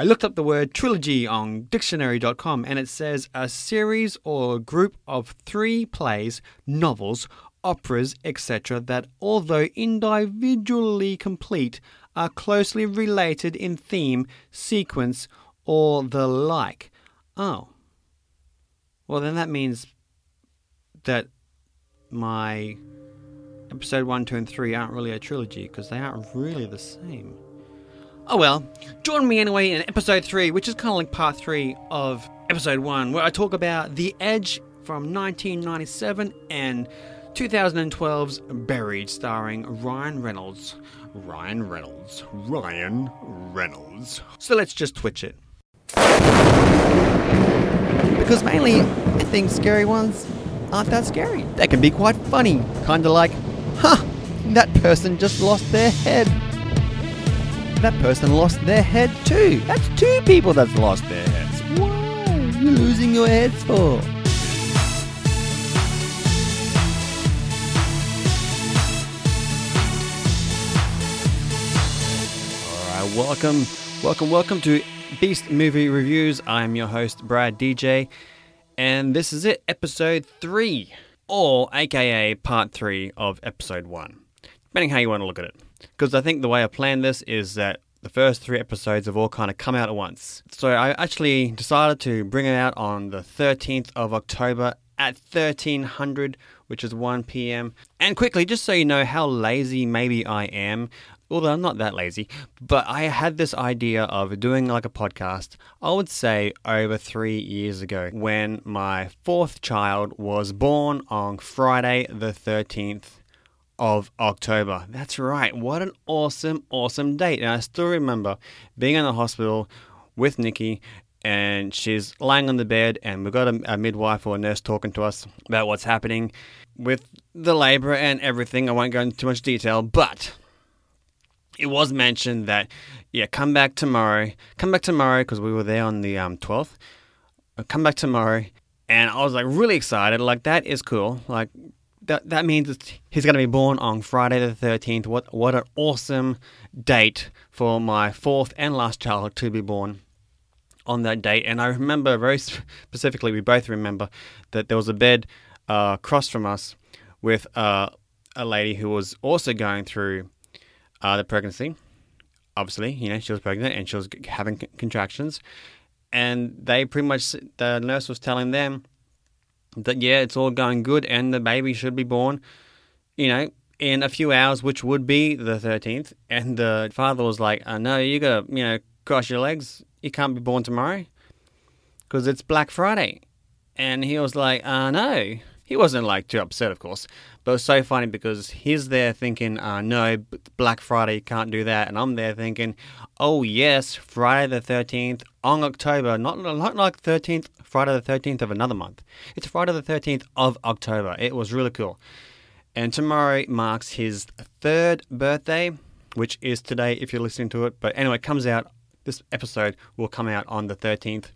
I looked up the word trilogy on dictionary.com and it says a series or group of three plays, novels, operas, etc., that although individually complete, are closely related in theme, sequence, or the like. Oh. Well, then that means that my episode 1, 2, and 3 aren't really a trilogy because they aren't really the same. Oh well, join me anyway in episode 3, which is kind of like part 3 of episode 1, where I talk about The Edge from 1997 and 2012's Buried, starring Ryan Reynolds. Ryan Reynolds. Ryan Reynolds. So let's just twitch it. Because mainly, I think scary ones aren't that scary. They can be quite funny. Kinda like, huh, that person just lost their head. That person lost their head too. That's two people that's lost their heads. Why are you losing your heads for? Alright, welcome, welcome, welcome to Beast Movie Reviews. I'm your host, Brad DJ, and this is it, episode 3, or aka part 3 of episode 1, depending how you want to look at it. Because I think the way I planned this is that the first three episodes have all kind of come out at once. So I actually decided to bring it out on the 13th of October at 1300, which is 1 p.m. And quickly, just so you know how lazy maybe I am, although I'm not that lazy, but I had this idea of doing like a podcast, I would say over three years ago, when my fourth child was born on Friday the 13th of October. That's right. What an awesome, awesome date. And I still remember being in the hospital with Nikki and she's lying on the bed and we've got a, a midwife or a nurse talking to us about what's happening with the labor and everything. I won't go into too much detail, but it was mentioned that yeah, come back tomorrow. Come back tomorrow because we were there on the um, 12th. Uh, Come back tomorrow. And I was like really excited. Like that is cool. Like that that means he's going to be born on Friday the 13th. What what an awesome date for my fourth and last child to be born on that date. And I remember very specifically, we both remember that there was a bed uh, across from us with uh, a lady who was also going through uh, the pregnancy. Obviously, you know, she was pregnant and she was having contractions. And they pretty much, the nurse was telling them that, yeah, it's all going good and the baby should be born, you know, in a few hours, which would be the 13th. And the father was like, uh, no, you got to, you know, cross your legs. You can't be born tomorrow because it's Black Friday. And he was like, uh, no. He wasn't like too upset, of course, but it was so funny because he's there thinking, uh, no, Black Friday, can't do that. And I'm there thinking, oh, yes, Friday the 13th on October, not, not like 13th, Friday the 13th of another month. It's Friday the 13th of October. It was really cool. And tomorrow marks his third birthday, which is today if you're listening to it. But anyway, it comes out, this episode will come out on the 13th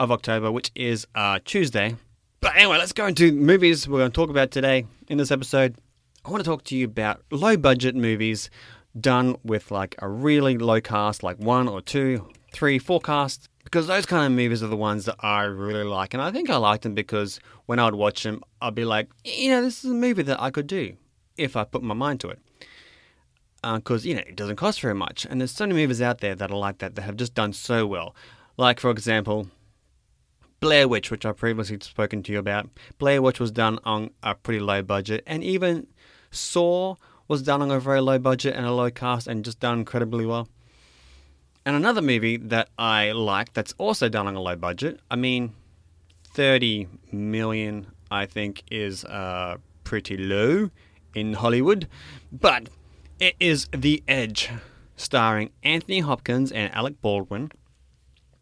of October, which is uh, Tuesday. But anyway, let's go into movies we're going to talk about today in this episode. I want to talk to you about low budget movies done with like a really low cast, like one or two, three, four casts. Because those kind of movies are the ones that I really like. And I think I like them because when I would watch them, I'd be like, you know, this is a movie that I could do if I put my mind to it. Because, uh, you know, it doesn't cost very much. And there's so many movies out there that are like that that have just done so well. Like, for example, Blair Witch, which I've previously spoken to you about. Blair Witch was done on a pretty low budget, and even Saw was done on a very low budget and a low cast and just done incredibly well. And another movie that I like that's also done on a low budget, I mean, 30 million, I think, is uh, pretty low in Hollywood, but it is The Edge, starring Anthony Hopkins and Alec Baldwin.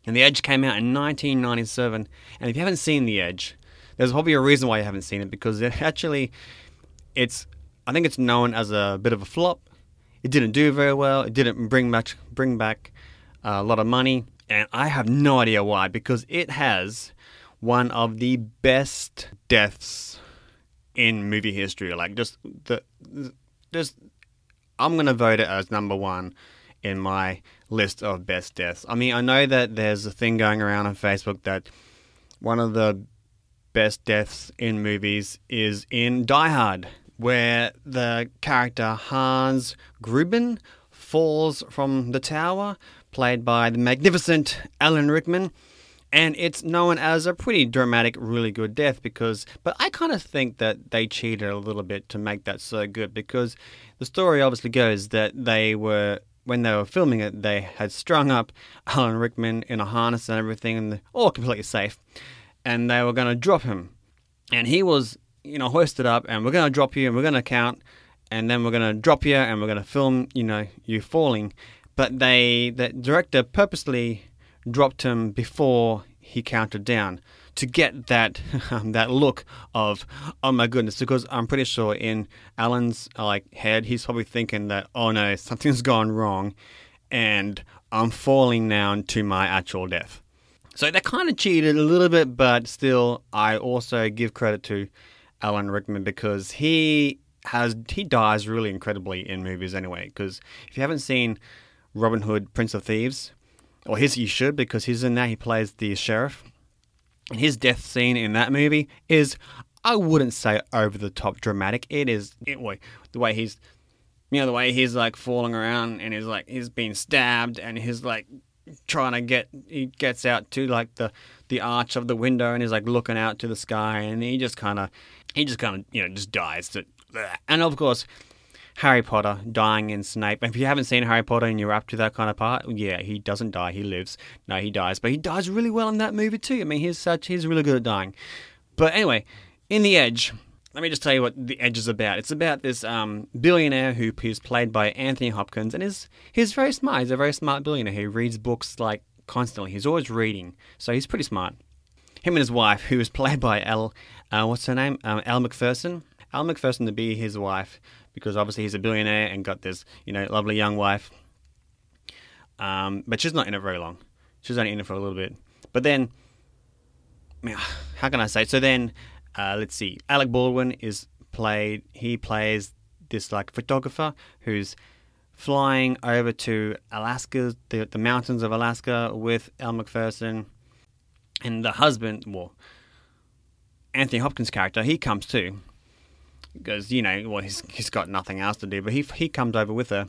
And The Edge came out in 1997. And if you haven't seen The Edge, there's probably a reason why you haven't seen it because it actually, it's, I think it's known as a bit of a flop. It didn't do very well. It didn't bring much, bring back uh, a lot of money. And I have no idea why because it has one of the best deaths in movie history. Like just the, just, I'm gonna vote it as number one in my list of best deaths. I mean, I know that there's a thing going around on Facebook that one of the best deaths in movies is in Die Hard, where the character Hans Gruber falls from the tower, played by the magnificent Alan Rickman. And it's known as a pretty dramatic, really good death because, but I kind of think that they cheated a little bit to make that so good because the story obviously goes that they were, when they were filming it, they had strung up Alan Rickman in a harness and everything, and all completely safe. And they were going to drop him. And he was, you know, hoisted up, and we're going to drop you, and we're going to count, and then we're going to drop you, and we're going to film, you know, you falling. But they, the director purposely dropped him before he counted down to get that um, that look of oh my goodness because I'm pretty sure in Alan's like head he's probably thinking that oh no something's gone wrong and I'm falling down to my actual death. So they kind of cheated a little bit, but still, I also give credit to Alan Rickman because he has he dies really incredibly in movies anyway. Because if you haven't seen Robin Hood, Prince of Thieves, or his you should because he's in that. He plays the sheriff, and his death scene in that movie is, I wouldn't say over the top dramatic. It is it, the way he's, you know, the way he's like falling around and he's like he's being stabbed and he's like trying to get he gets out to like the the arch of the window and he's like looking out to the sky and he just kind of he just kind of you know just dies and of course Harry Potter dying in Snape. If you haven't seen Harry Potter and you're up to that kind of part, yeah, he doesn't die. He lives. No, he dies, but he dies really well in that movie too. I mean, he's such he's really good at dying. But anyway, in The Edge, let me just tell you what The Edge is about. It's about this um, billionaire who is played by Anthony Hopkins, and is he's very smart. He's a very smart billionaire. He reads books like constantly. He's always reading, so he's pretty smart. Him and his wife, who is played by Al, uh, what's her name? Um, Elle Macpherson. Elle Macpherson to be his wife because obviously he's a billionaire and got this, you know, lovely young wife. Um, but she's not in it very long. She's only in it for a little bit. But then, how can I say? So then, uh, let's see. Alec Baldwin is played. He plays this like photographer who's flying over to Alaska, the, the mountains of Alaska, with Elle Macpherson, and the husband. Well, Anthony Hopkins' character, he comes too because you know, well, he's he's got nothing else to do, but he he comes over with her.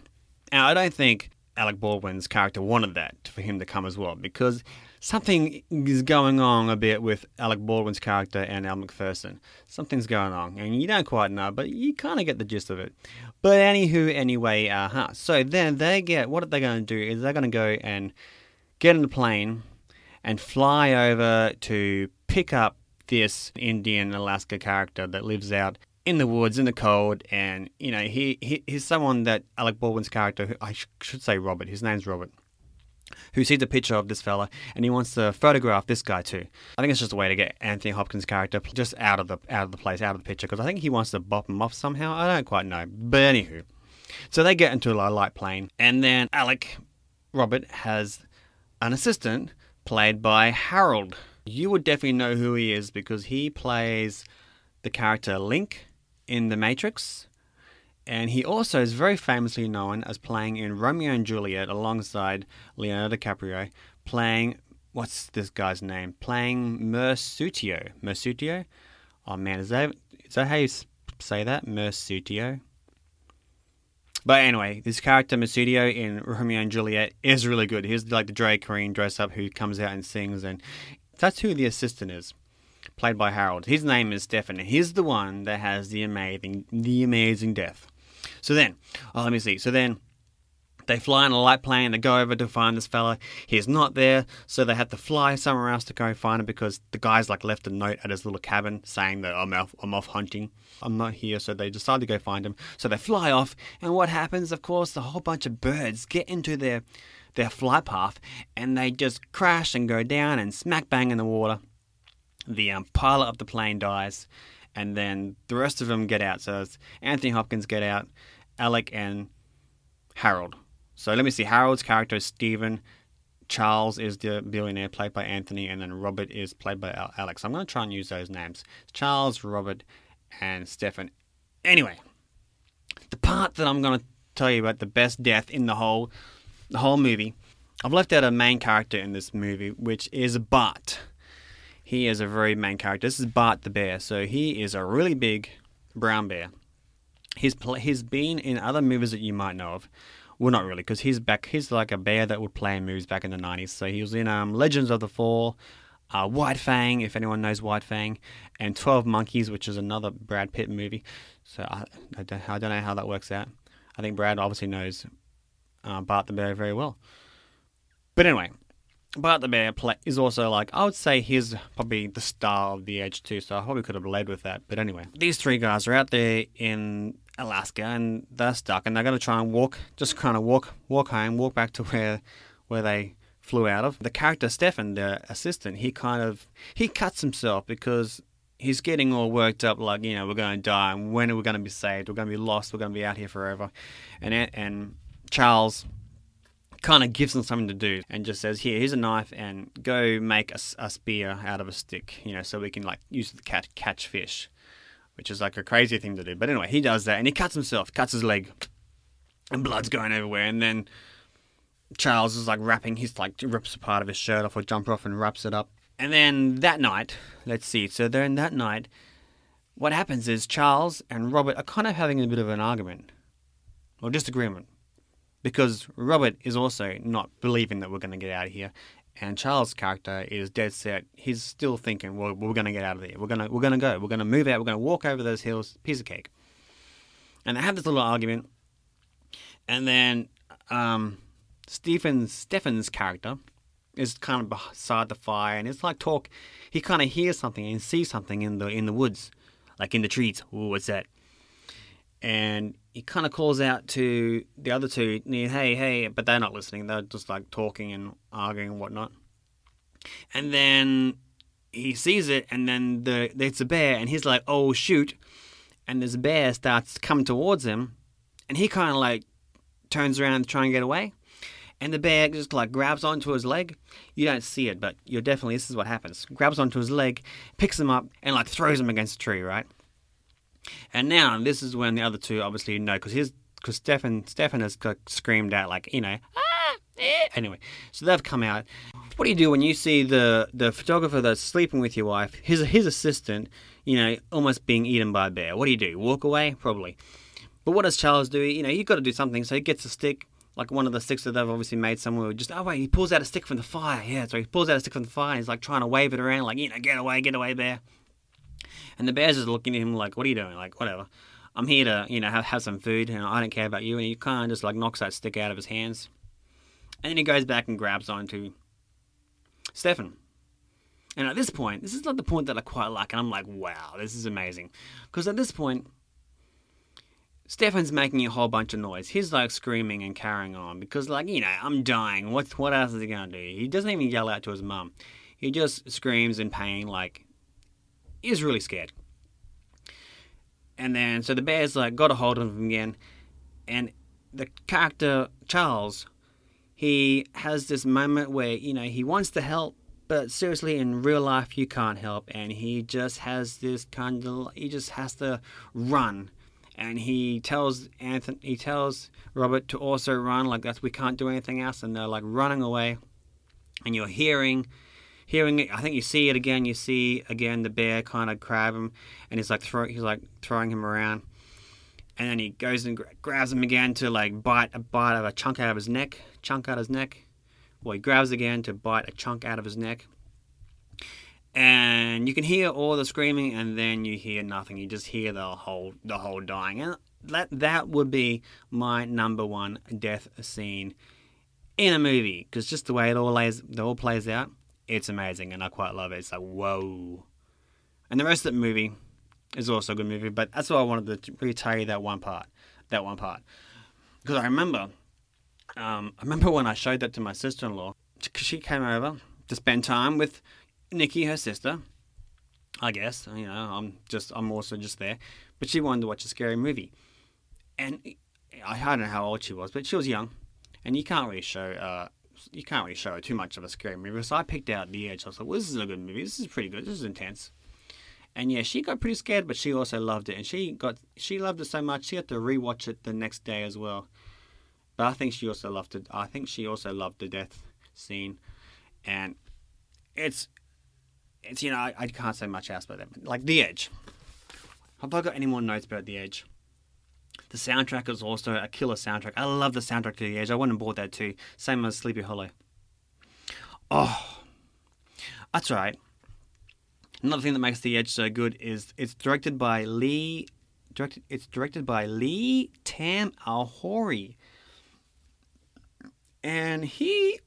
Now, I don't think Alec Baldwin's character wanted that for him to come as well, because something is going on a bit with Alec Baldwin's character and Elle Macpherson. Something's going on, and you don't quite know, but you kind of get the gist of it. But anywho, anyway, uh huh. So then they get what are they going to do? Is they're going to go and get in the plane and fly over to pick up this Indian Alaska character that lives out in the woods in the cold, and you know he, he he's someone that Alec Baldwin's character, I sh- should say Robert, his name's Robert, who sees a picture of this fella and he wants to photograph this guy too. I think it's just a way to get Anthony Hopkins' character just out of the out of the place, out of the picture, because I think he wants to bop him off somehow. I don't quite know, but anywho, so they get into a light plane, and then Alec Robert has an assistant played by Harold. You would definitely know who he is because he plays the character Link in The Matrix. And he also is very famously known as playing in Romeo and Juliet alongside Leonardo DiCaprio, playing what's this guy's name? Playing Mercutio. Mercutio? Oh man, is that is that how you say that? Mercutio. But anyway, this character Mercutio in Romeo and Juliet is really good. He's like the drag queen dress up who comes out and sings, and that's who the assistant is played by Harold. His name is Stefan. He's the one that has the amazing, the amazing death. So then, oh, let me see. So then, they fly in a light plane. They go over to find this fella. He's not there, so they have to fly somewhere else to go find him because the guy's like left a note at his little cabin saying that I'm off, I'm off hunting. I'm not here, so they decide to go find him. So they fly off, and what happens? Of course, a whole bunch of birds get into their their flight path, and they just crash and go down and smack bang in the water the um, pilot of the plane dies, and then the rest of them get out. So Anthony Hopkins get out, Alec and Harold. So let me see. Harold's character is Stephen. Charles is the billionaire played by Anthony, and then Robert is played by Alex. I'm going to try and use those names Charles, Robert, and Stefan. Anyway, the part that I'm going to tell you about the best death in the whole the whole movie. I've left out a main character in this movie, which is Bart. He is a very main character. This is Bart the bear. So he is a really big brown bear. He's pl- he's been in other movies that you might know of. Well, not really, because he's back. He's like a bear that would play in movies back in the nineties. So he was in um, Legends of the Fall, uh, White Fang, if anyone knows White Fang, and Twelve Monkeys, which is another Brad Pitt movie. So I, I, don't, I don't know how that works out. I think Brad obviously knows uh, Bart the Bear very well. But anyway, Bart the Bear play, is also like, I would say he's probably the star of the age too, so I probably could have led with that. But anyway, these three guys are out there in Alaska and they're stuck and they're to try and walk, just kind of walk, walk home, walk back to where, where they flew out of. The character Stefan, the assistant, he kind of he cuts himself because he's getting all worked up, like you know we're going to die, and when are we going to be saved? We're going to be lost. We're going to be out here forever. And and Charles kind of gives them something to do and just says, "Here, here's a knife, and go make a, a spear out of a stick, you know, so we can like use the cat catch fish." Which is like a crazy thing to do. But anyway, he does that and he cuts himself, cuts his leg, and blood's going everywhere. And then Charles is like wrapping his like rips a part of his shirt off or jumper off and wraps it up. And then that night, let's see. So then that night, what happens is Charles and Robert are kind of having a bit of an argument or disagreement because Robert is also not believing that we're going to get out of here, and Charles' character is dead set. He's still thinking, well, we're going to get out of here. We're going to we're going to go. We're going to move out. We're going to walk over those hills. Piece of cake. And they have this little argument, and then um, Stephen Stefan's character is kind of beside the fire, and it's like talk. He kind of hears something and sees something in the in the woods, like in the trees. Ooh, what's that? And he kind of calls out to the other two, "Hey, hey!" But they're not listening. They're just like talking and arguing and whatnot. And then he sees it, and then the it's a bear, and he's like, "Oh shoot!" And this bear starts coming towards him, and he kind of like turns around to try and get away and the bear just like grabs onto his leg. You don't see it, but you're definitely this is what happens. Grabs onto his leg, picks him up, and like throws him against a tree, right? And now this is when the other two obviously know because his because Stefan Stefan has screamed out like you know ah eh. anyway. So they've come out. What do you do when you see the the photographer that's sleeping with your wife, his his assistant, you know, almost being eaten by a bear? What do you do? Walk away? Probably. But what does Charles do? You know, you've got to do something. So he gets a stick, like one of the sticks that they've obviously made somewhere. Just oh wait, he pulls out a stick from the fire. Yeah, so he pulls out a stick from the fire. and He's like trying to wave it around, like you know, get away, get away, bear. And the bear's just looking at him like, what are you doing? Like whatever. I'm here to you know have, have some food, and I don't care about you. And he kind of just like knocks that stick out of his hands, and then he goes back and grabs onto Stefan. And at this point, this is not the point that I quite like, and I'm like, wow, this is amazing, because at this point Stefan's making a whole bunch of noise. He's like screaming and carrying on because, like, you know, I'm dying. What what else is he gonna do? He doesn't even yell out to his mum. He just screams in pain, like he's really scared. And then so the bear's like got a hold of him again, and the character Charles, he has this moment where you know he wants to help, but seriously in real life you can't help, and he just has this kind of he just has to run and he tells Anthony, he tells Robert to also run, like that's we can't do anything else, and they're like running away, and you're hearing, hearing it. I think you see it again. You see again the bear kind of grab him, and he's like throw, he's like throwing him around, and then he goes and grabs him again to like bite a bite of a chunk out of his neck, chunk out of his neck. Well, he grabs again to bite a chunk out of his neck and you can hear all the screaming and then you hear nothing you just hear the whole the whole dying and that that would be my number one death scene in a movie because just the way it all lays it all plays out it's amazing and i quite love it it's like whoa and the rest of the movie is also a good movie but that's why i wanted to really tell you that one part that one part because i remember um, i remember when i showed that to my sister-in-law because she came over to spend time with Nikki, her sister, I guess, you know, I'm just, I'm also just there, but she wanted to watch a scary movie. And I don't know how old she was, but she was young. And you can't really show, uh, you can't really show too much of a scary movie. So I picked out The Edge. I was like, well, this is a good movie. This is pretty good. This is intense. And yeah, she got pretty scared, but she also loved it. And she got, she loved it so much, she had to rewatch it the next day as well. But I think she also loved it. I think she also loved the death scene, and it's it's you know I, I can't say much else about that. Like The Edge. Have I got any more notes about The Edge? The soundtrack is also a killer soundtrack. I love the soundtrack to The Edge. I went and bought that too. Same as Sleepy Hollow. Oh, that's right. Another thing that makes The Edge so good is it's directed by Lee. Directed, it's directed by Lee Tam Ahori, and he,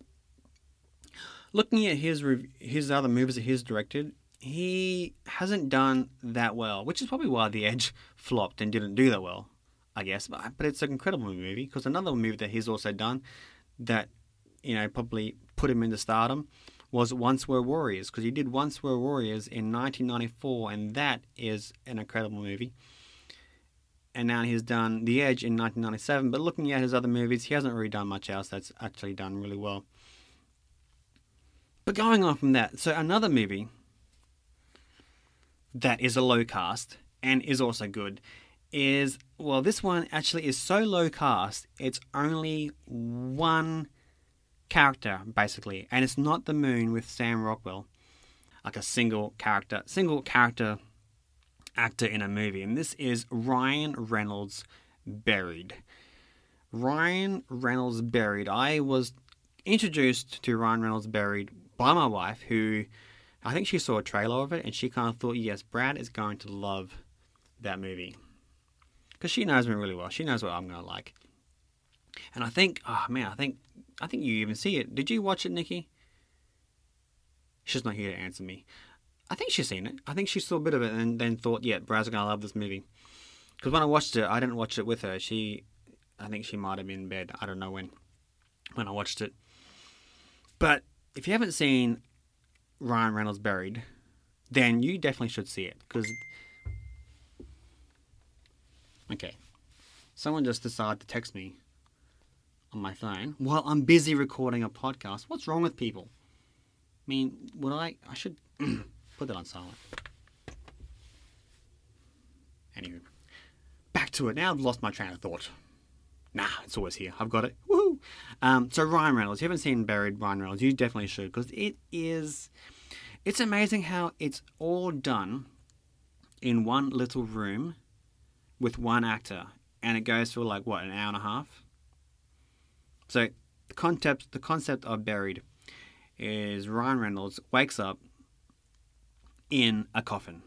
looking at his his other movies that he's directed, he hasn't done that well, which is probably why The Edge flopped and didn't do that well, I guess. But, but it's an incredible movie because another movie that he's also done that you know probably put him into stardom was Once Were Warriors because he did Once Were Warriors in 1994, and that is an incredible movie. And now he's done The Edge in 1997, but looking at his other movies, he hasn't really done much else that's actually done really well. But going on from that, so another movie that is a low cast and is also good is well, this one actually is so low cast, it's only one character, basically, and it's not the moon with Sam Rockwell, like a single character, single character actor in a movie, and this is Ryan Reynolds Buried. Ryan Reynolds Buried. I was introduced to Ryan Reynolds Buried by my wife, who I think she saw a trailer of it and she kind of thought, yes, Brad is going to love that movie. Because she knows me really well. She knows what I'm going to like. And I think, oh man, I think I think you even see it. Did you watch it, Nikki? She's not here to answer me. I think she's seen it. I think she saw a bit of it and then thought, yeah, Brad's gonna love this movie. Because when I watched it, I didn't watch it with her. She, I think she might have been in bed. I don't know when. When I watched it. But if you haven't seen Ryan Reynolds Buried, then you definitely should see it. Because. Okay. Someone just decided to text me on my phone while I'm busy recording a podcast. What's wrong with people? I mean, would I? I should put that on silent. Anyway, back to it. Now I've lost my train of thought. Nah, it's always here. I've got it. Woohoo! Um, so Ryan Reynolds, you haven't seen Buried Ryan Reynolds, you definitely should because it is. It's amazing how it's all done in one little room with one actor, and it goes for like what an hour and a half. So the concept the concept of buried is Ryan Reynolds wakes up in a coffin.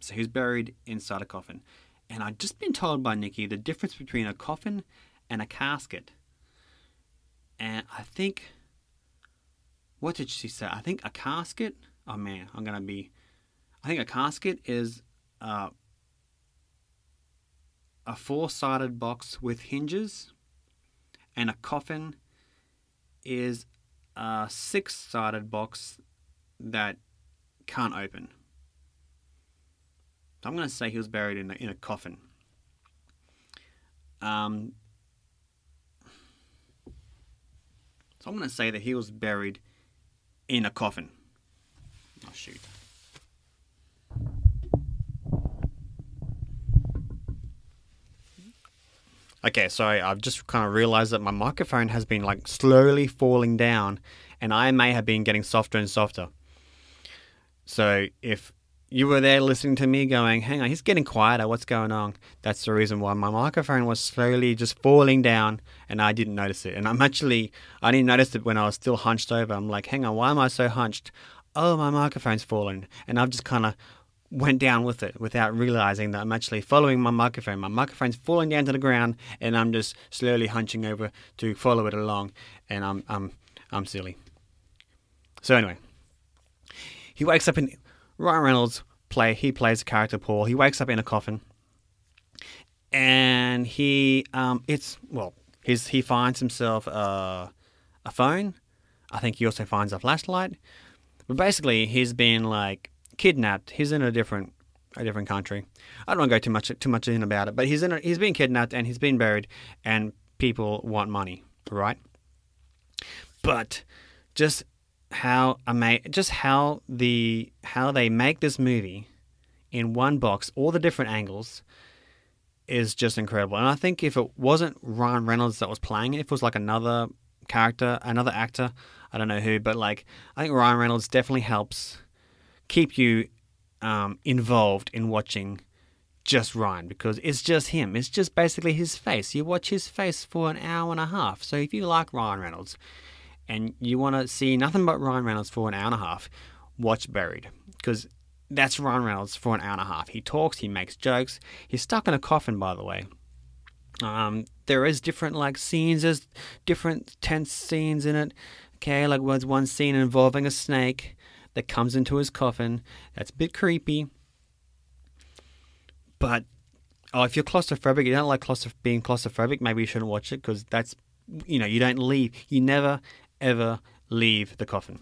So he's buried inside a coffin. And I've just been told by Nikki the difference between a coffin and a casket. And I think what did she say? I think a casket. Oh man, I'm gonna be. I think a casket is uh, a four-sided box with hinges and a coffin is a six sided box that can't open. So I'm going to say he was buried in a, in a coffin. Um, so I'm going to say that he was buried in a coffin. Oh, shoot. Okay, sorry, I've just kind of realized that my microphone has been like slowly falling down and I may have been getting softer and softer. So if you were there listening to me going, hang on, he's getting quieter, what's going on? That's the reason why my microphone was slowly just falling down and I didn't notice it. And I'm actually, I didn't notice it when I was still hunched over. I'm like, hang on, why am I so hunched? Oh, my microphone's fallen. And I've just kind of went down with it without realizing that I'm actually following my microphone. My microphone's falling down to the ground, and I'm just slowly hunching over to follow it along, and I'm I'm I'm silly. So anyway, he wakes up in Ryan Reynolds play. He plays the character Paul. He wakes up in a coffin, and he um it's well his he finds himself a a phone. I think he also finds a flashlight. But basically, he's been like kidnapped. He's in a different a different country. I don't want to go too much too much in about it, but he's in a, he's been kidnapped and he's been buried, and people want money, right? But just how ama- just how the how they make this movie in one box, all the different angles, is just incredible. And I think if it wasn't Ryan Reynolds that was playing it, if it was like another character, another actor, I don't know who, but like I think Ryan Reynolds definitely helps keep you um, involved in watching just Ryan because it's just him. It's just basically his face. You watch his face for an hour and a half. So if you like Ryan Reynolds and you want to see nothing but Ryan Reynolds for an hour and a half, watch Buried because that's Ryan Reynolds for an hour and a half. He talks, he makes jokes. He's stuck in a coffin, by the way. Um, there is different like scenes. There's different tense scenes in it. Okay, like there's one scene involving a snake that comes into his coffin. That's a bit creepy. But oh, if you're claustrophobic, you don't like claustroph- being claustrophobic, maybe you shouldn't watch it because that's you know you don't leave. You never ever leave the coffin.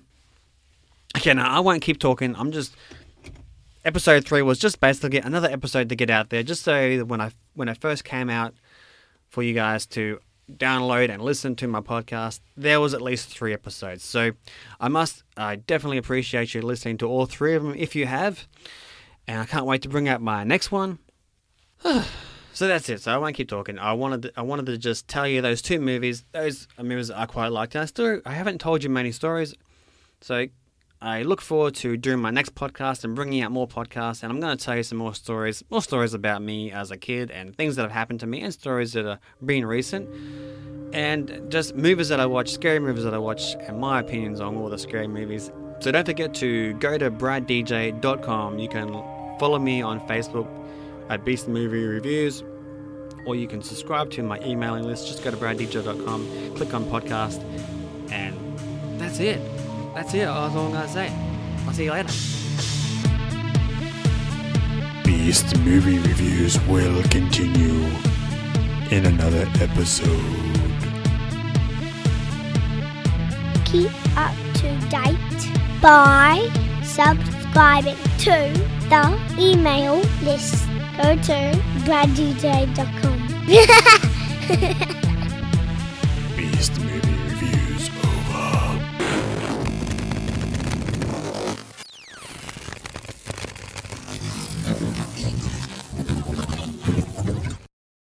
Okay, now I won't keep talking. I'm just episode three was just basically another episode to get out there, just so when I when I first came out for you guys to download and listen to my podcast, there was at least three episodes. So I must, I definitely appreciate you listening to all three of them if you have, and I can't wait to bring out my next one. so that's it. So I won't keep talking. I wanted, to, I wanted to just tell you those two movies. Those movies I quite liked. And I still, I haven't told you many stories, so I look forward to doing my next podcast and bringing out more podcasts. And I'm going to tell you some more stories, more stories about me as a kid and things that have happened to me and stories that are being recent. And just movies that I watch, scary movies that I watch, and my opinions on all the scary movies. So don't forget to go to braddj.com. You can follow me on Facebook at Beast Movie Reviews, or you can subscribe to my emailing list. Just go to braddj.com, click on podcast, and that's it. That's it. That's all I'm going to say. I'll see you later. Beast Movie Reviews will continue in another episode. Keep up to date by subscribing to the email list. Go to braddj.com. Beast Movie